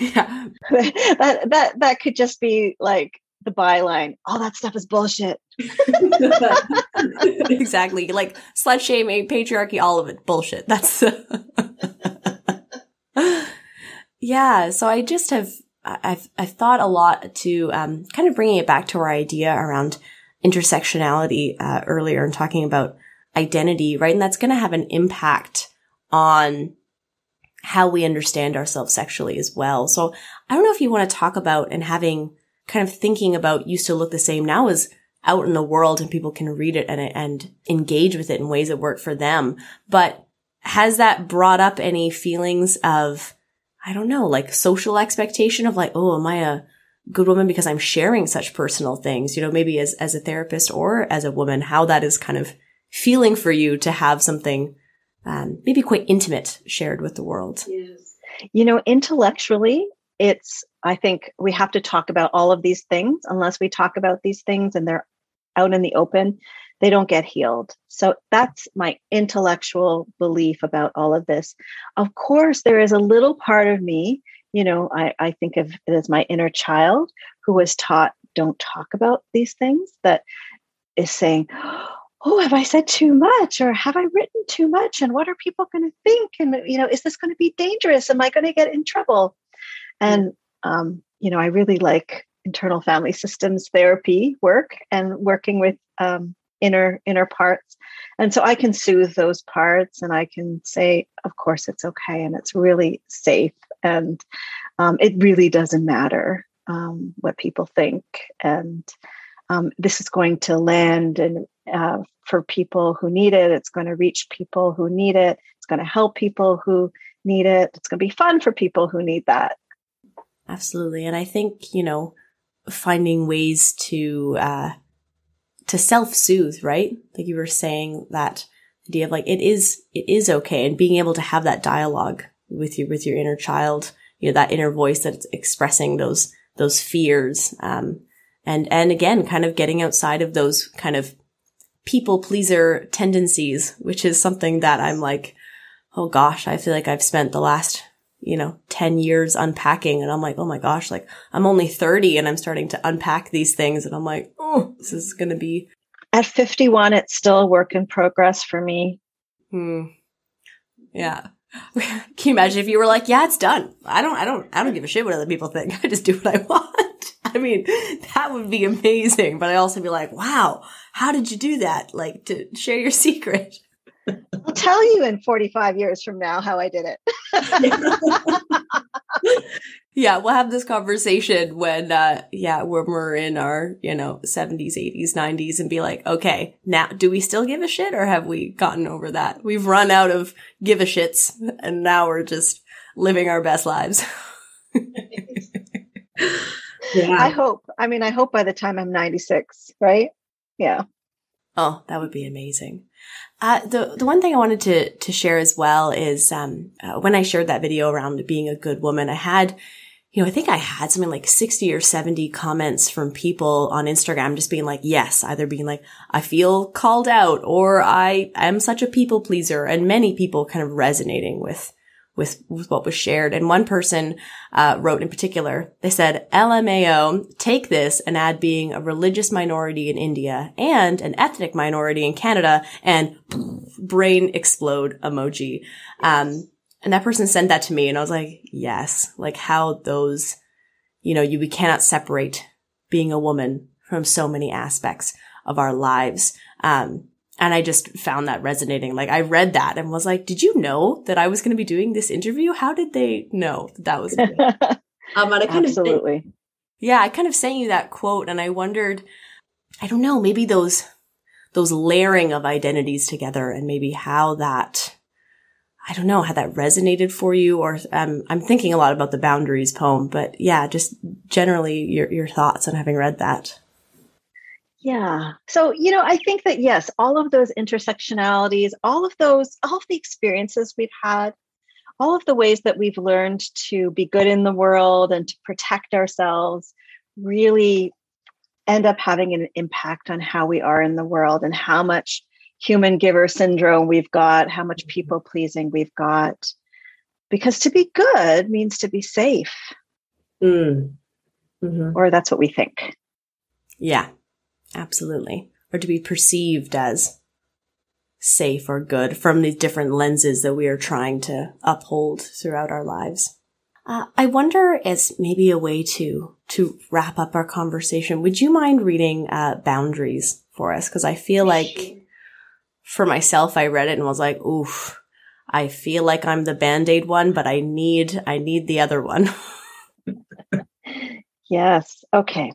yeah. that that that could just be like the byline. All that stuff is bullshit. exactly. Like slut shaming, patriarchy, all of it. Bullshit. That's Yeah, so I just have I've I've thought a lot to um, kind of bringing it back to our idea around intersectionality uh, earlier and talking about identity, right? And that's going to have an impact on how we understand ourselves sexually as well. So I don't know if you want to talk about and having kind of thinking about You Still Look the Same now as out in the world and people can read it and, and engage with it in ways that work for them. But has that brought up any feelings of, I don't know, like social expectation of like, oh, am I a good woman because I'm sharing such personal things, you know, maybe as, as a therapist or as a woman, how that is kind of feeling for you to have something um, maybe quite intimate shared with the world. Yes. You know, intellectually, it's, I think we have to talk about all of these things. Unless we talk about these things and they're out in the open, they don't get healed. So that's my intellectual belief about all of this. Of course, there is a little part of me, you know, I, I think of it as my inner child who was taught don't talk about these things, that is saying, oh have i said too much? Or have i written too much? And what are people going to think? And you know is this going to be dangerous? Am i going to get in trouble? And um, you know i really like internal family systems therapy work and working with um, inner inner parts. And so i can soothe those parts and i can say of course it's okay and it's really safe. And um, it really doesn't matter um, what people think. And um, this is going to land and uh, for people who need it. It's going to reach people who need it. It's going to help people who need it. It's going to be fun for people who need that. Absolutely. And i think you know finding ways to uh to self-soothe right? Like you were saying that idea of like it is it is okay. And being able to have that dialogue with you with your inner child you know that inner voice that's expressing those those fears um and and again kind of getting outside of those kind of people pleaser tendencies which is something that i'm like oh gosh i feel like i've spent the last you know 10 years unpacking and i'm like oh my gosh like i'm only 30 and i'm starting to unpack these things and i'm like oh this is going to be at 51 it's still a work in progress for me hmm. yeah can you imagine if you were like yeah it's done i don't i don't i don't give a shit what other people think i just do what i want I mean, that would be amazing. But I also be like, wow, how did you do that? Like to share your secret. I'll tell you in 45 years from now how I did it. yeah, we'll have this conversation when uh yeah, when we're in our, you know, 70s, 80s, 90s and be like, "Okay, now do we still give a shit or have we gotten over that? We've run out of give a shits and now we're just living our best lives." yeah. I hope. I mean, I hope by the time I'm 96, right? Yeah. Oh, that would be amazing. Uh, the the one thing I wanted to to share as well is um, uh, when I shared that video around being a good woman, I had, you know, I think I had something like sixty or seventy comments from people on Instagram just being like, yes, either being like, I feel called out, or I am such a people pleaser, and many people kind of resonating with with, with what was shared. And one person uh, wrote in particular, they said, LMAO, take this and add being a religious minority in India and an ethnic minority in Canada and brain explode emoji. Um, and that person sent that to me and I was like, yes, like how those, you know, you, we cannot separate being a woman from so many aspects of our lives. Um, and I just found that resonating. Like I read that and was like, did you know that I was going to be doing this interview? How did they know that, that was me? um, and I kind Absolutely. Of, yeah, I kind of sent you that quote and I wondered, I don't know, maybe those, those layering of identities together and maybe how that, I don't know, how that resonated for you or, um, I'm thinking a lot about the boundaries poem, but yeah, just generally your, your thoughts on having read that. Yeah. So, you know, I think that yes, all of those intersectionalities, all of those, all of the experiences we've had, all of the ways that we've learned to be good in the world and to protect ourselves really end up having an impact on how we are in the world and how much human giver syndrome we've got, how much mm-hmm. people pleasing we've got. Because to be good means to be safe. Mm. Mm-hmm. Or that's what we think. Yeah, Absolutely. Or to be perceived as safe or good from the different lenses that we are trying to uphold throughout our lives. Uh, I wonder as maybe a way to, to wrap up our conversation, would you mind reading, uh, boundaries for us? Cause I feel like for myself, I read it and was like, oof, I feel like I'm the band-aid one, but I need, I need the other one. yes. Okay.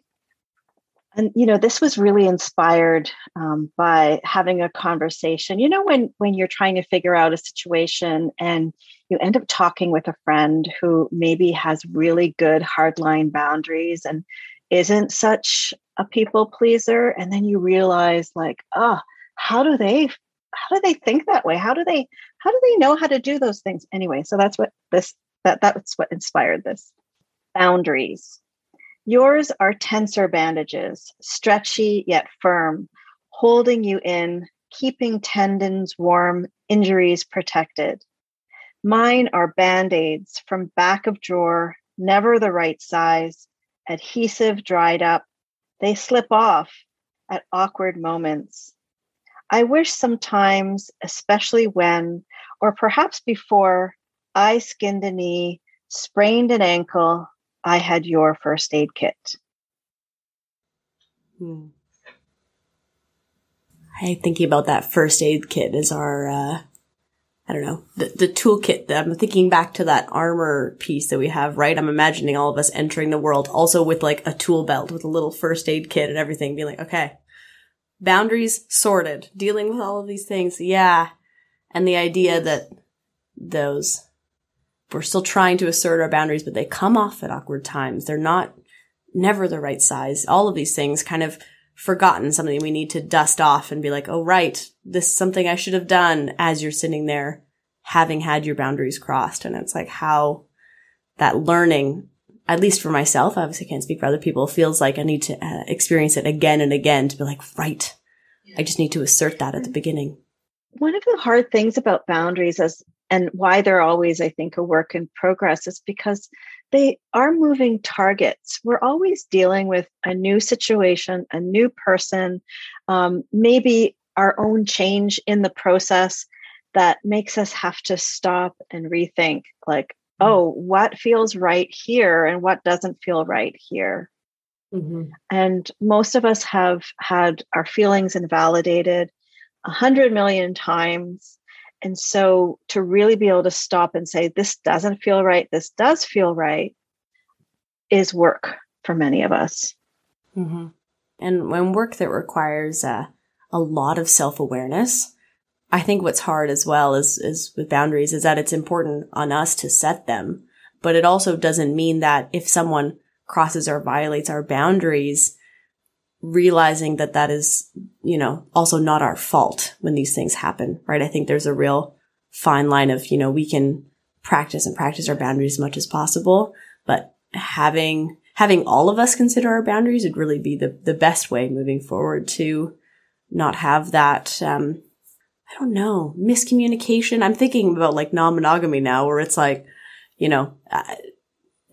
And you know, this was really inspired um, by having a conversation. You know, when when you're trying to figure out a situation and you end up talking with a friend who maybe has really good hardline boundaries and isn't such a people pleaser, and then you realize, like, oh, how do they how do they think that way? How do they how do they know how to do those things anyway? So that's what this that that's what inspired this. Boundaries Yours are tensor bandages, stretchy yet firm, holding you in, keeping tendons warm, injuries protected. Mine are band aids from back of drawer, never the right size, adhesive dried up. They slip off. at awkward moments. I wish sometimes, especially when, or perhaps before, I skinned a knee, sprained an ankle, I had your first aid kit. Hmm. I thinking about that first aid kit as our, uh, I don't know, the, the toolkit I'm thinking back to that armor piece that we have, right? I'm imagining all of us entering the world also with like a tool belt with a little first aid kit and everything, being like, okay, boundaries sorted, dealing with all of these things. Yeah. And the idea that those, we're still trying to assert our boundaries, but they come off at awkward times. They're not never the right size. All of these things kind of forgotten, something we need to dust off and be like, oh, right, this is something I should have done as you're sitting there having had your boundaries crossed. And it's like how that learning, at least for myself, obviously can't speak for other people, feels like I need to uh, experience it again and again to be like, right, I just need to assert that at the beginning. One of the hard things about boundaries is, and why they're always, I think, a work in progress is because they are moving targets. We're always dealing with a new situation, a new person, um, maybe our own change in the process that makes us have to stop and rethink like, mm-hmm. oh, what feels right here and what doesn't feel right here. Mm-hmm. And most of us have had our feelings invalidated a hundred million times. And so to really be able to stop and say, this doesn't feel right, this does feel right, is work for many of us. Mm-hmm. And when work that requires uh, a lot of self awareness, I think what's hard as well is, is with boundaries is that it's important on us to set them. But it also doesn't mean that if someone crosses or violates our boundaries, realizing that that is, you know, also not our fault when these things happen, right? I think there's a real fine line of, you know, we can practice and practice our boundaries as much as possible, but having, having all of us consider our boundaries would really be the, the best way moving forward to not have that, um, I don't know, miscommunication. I'm thinking about like non-monogamy now where it's like, you know, uh,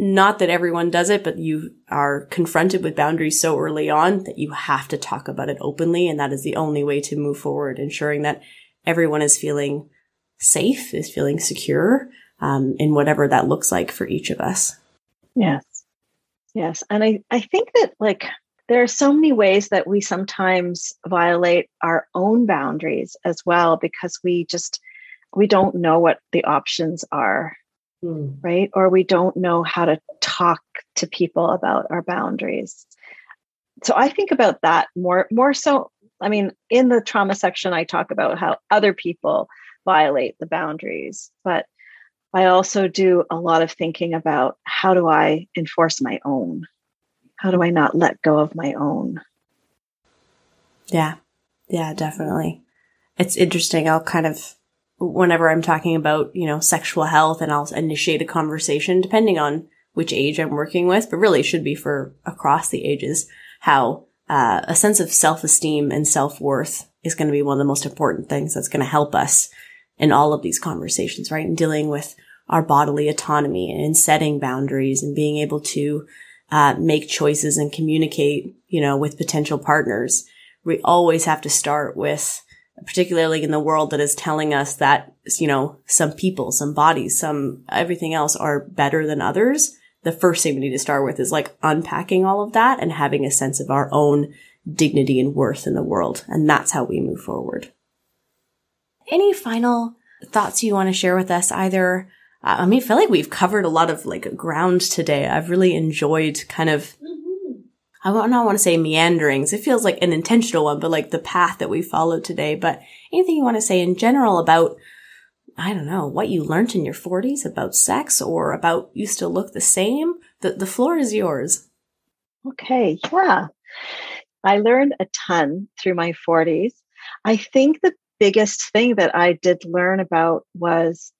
not that everyone does it, but you are confronted with boundaries so early on that you have to talk about it openly. And that is the only way to move forward, ensuring that everyone is feeling safe, is feeling secure, um, in whatever that looks like for each of us. Yes. Yes. And I, I think that like there are so many ways that we sometimes violate our own boundaries as well because we just we don't know what the options are mm. right? Or we don't know how to talk to people about our boundaries. So I think about that more more so I mean in the trauma section I talk about how other people violate the boundaries, but I also do a lot of thinking about how do I enforce my own? How do I not let go of my own? Yeah. Yeah, definitely. It's interesting. I'll kind of whenever I'm talking about, you know, sexual health and I'll initiate a conversation depending on which age I'm working with, but really should be for across the ages, how uh, a sense of self-esteem and self-worth is going to be one of the most important things that's going to help us in all of these conversations, right? In dealing with our bodily autonomy and setting boundaries and being able to uh, make choices and communicate, you know, with potential partners. We always have to start with particularly in the world that is telling us that, you know, some people, some bodies, some everything else are better than others. The first thing we need to start with is like unpacking all of that and having a sense of our own dignity and worth in the world. And that's how we move forward. Any final thoughts you want to share with us either? I mean, I feel like we've covered a lot of like ground today. I've really enjoyed kind of I don't want to say meanderings. It feels like an intentional one, but like the path that we followed today. But anything you want to say in general about, I don't know, what you learned in your 40s about sex or about you still look the same? The, the floor is yours. Okay. Yeah. I learned a ton through my 40s. I think the biggest thing that I did learn about was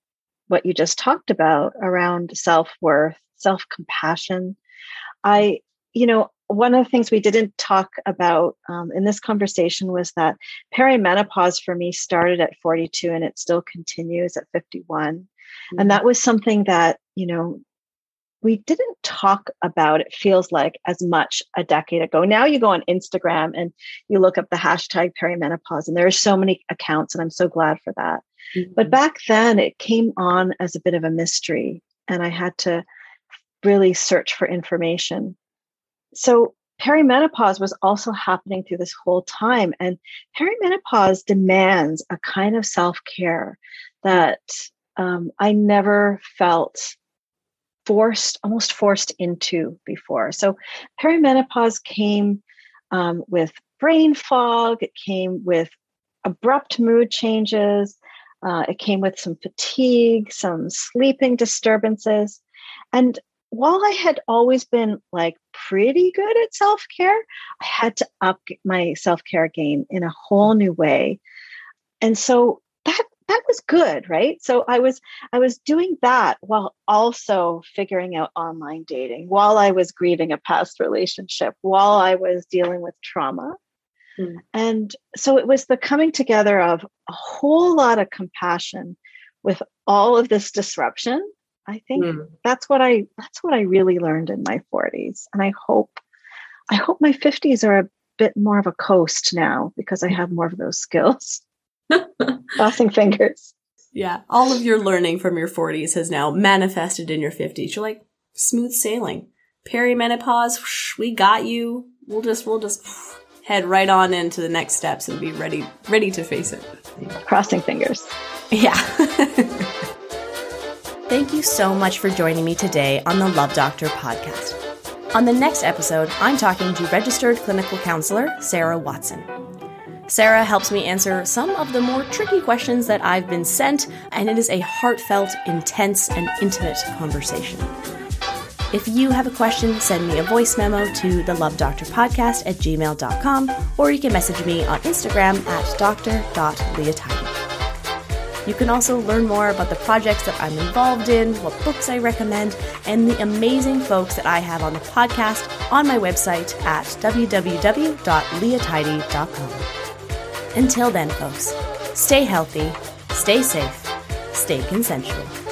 what you just talked about around self worth, self compassion. I, you know, one of the things we didn't talk about um, in this conversation was that perimenopause for me started at 42 and it still continues at 51 mm-hmm. and that was something that you know we didn't talk about it feels like as much a decade ago now you go on instagram and you look up the hashtag perimenopause and there are so many accounts and i'm so glad for that mm-hmm. but back then it came on as a bit of a mystery and i had to really search for information so perimenopause was also happening through this whole time and perimenopause demands a kind of self-care that um, i never felt forced, almost forced into before. So perimenopause came um, with brain fog, it came with abrupt mood changes, uh, it came with some fatigue, some sleeping disturbances. And while I had always been like pretty good at self care, I had to up my self care game in a whole new way. And so that that was good right so i was i was doing that while also figuring out online dating while i was grieving a past relationship while i was dealing with trauma mm. and so it was the coming together of a whole lot of compassion with all of this disruption i think mm. that's what i that's what i really learned in my 40s and i hope i hope my 50s are a bit more of a coast now because i have more of those skills Crossing fingers. Yeah. All of your learning from your 40s has now manifested in your 50s. You're like, smooth sailing. Perimenopause, whoosh, we got you. We'll just, we'll just head right on into the next steps and be ready, ready to face it. Crossing fingers. Yeah. Thank you so much for joining me today on the Love Doctor podcast. On the next episode, I'm talking to registered clinical counselor Sarah Watson. Sarah helps me answer some of the more tricky questions that I've been sent, and it is a heartfelt, intense, and intimate conversation. If you have a question, send me a voice memo to the Love Doctor Podcast at gmail.com, or you can message me on Instagram at dr.leotidy. You can also learn more about the projects that I'm involved in, what books I recommend, and the amazing folks that I have on the podcast on my website at www.leotidy.com. Until then, folks, stay healthy, stay safe, stay consensual.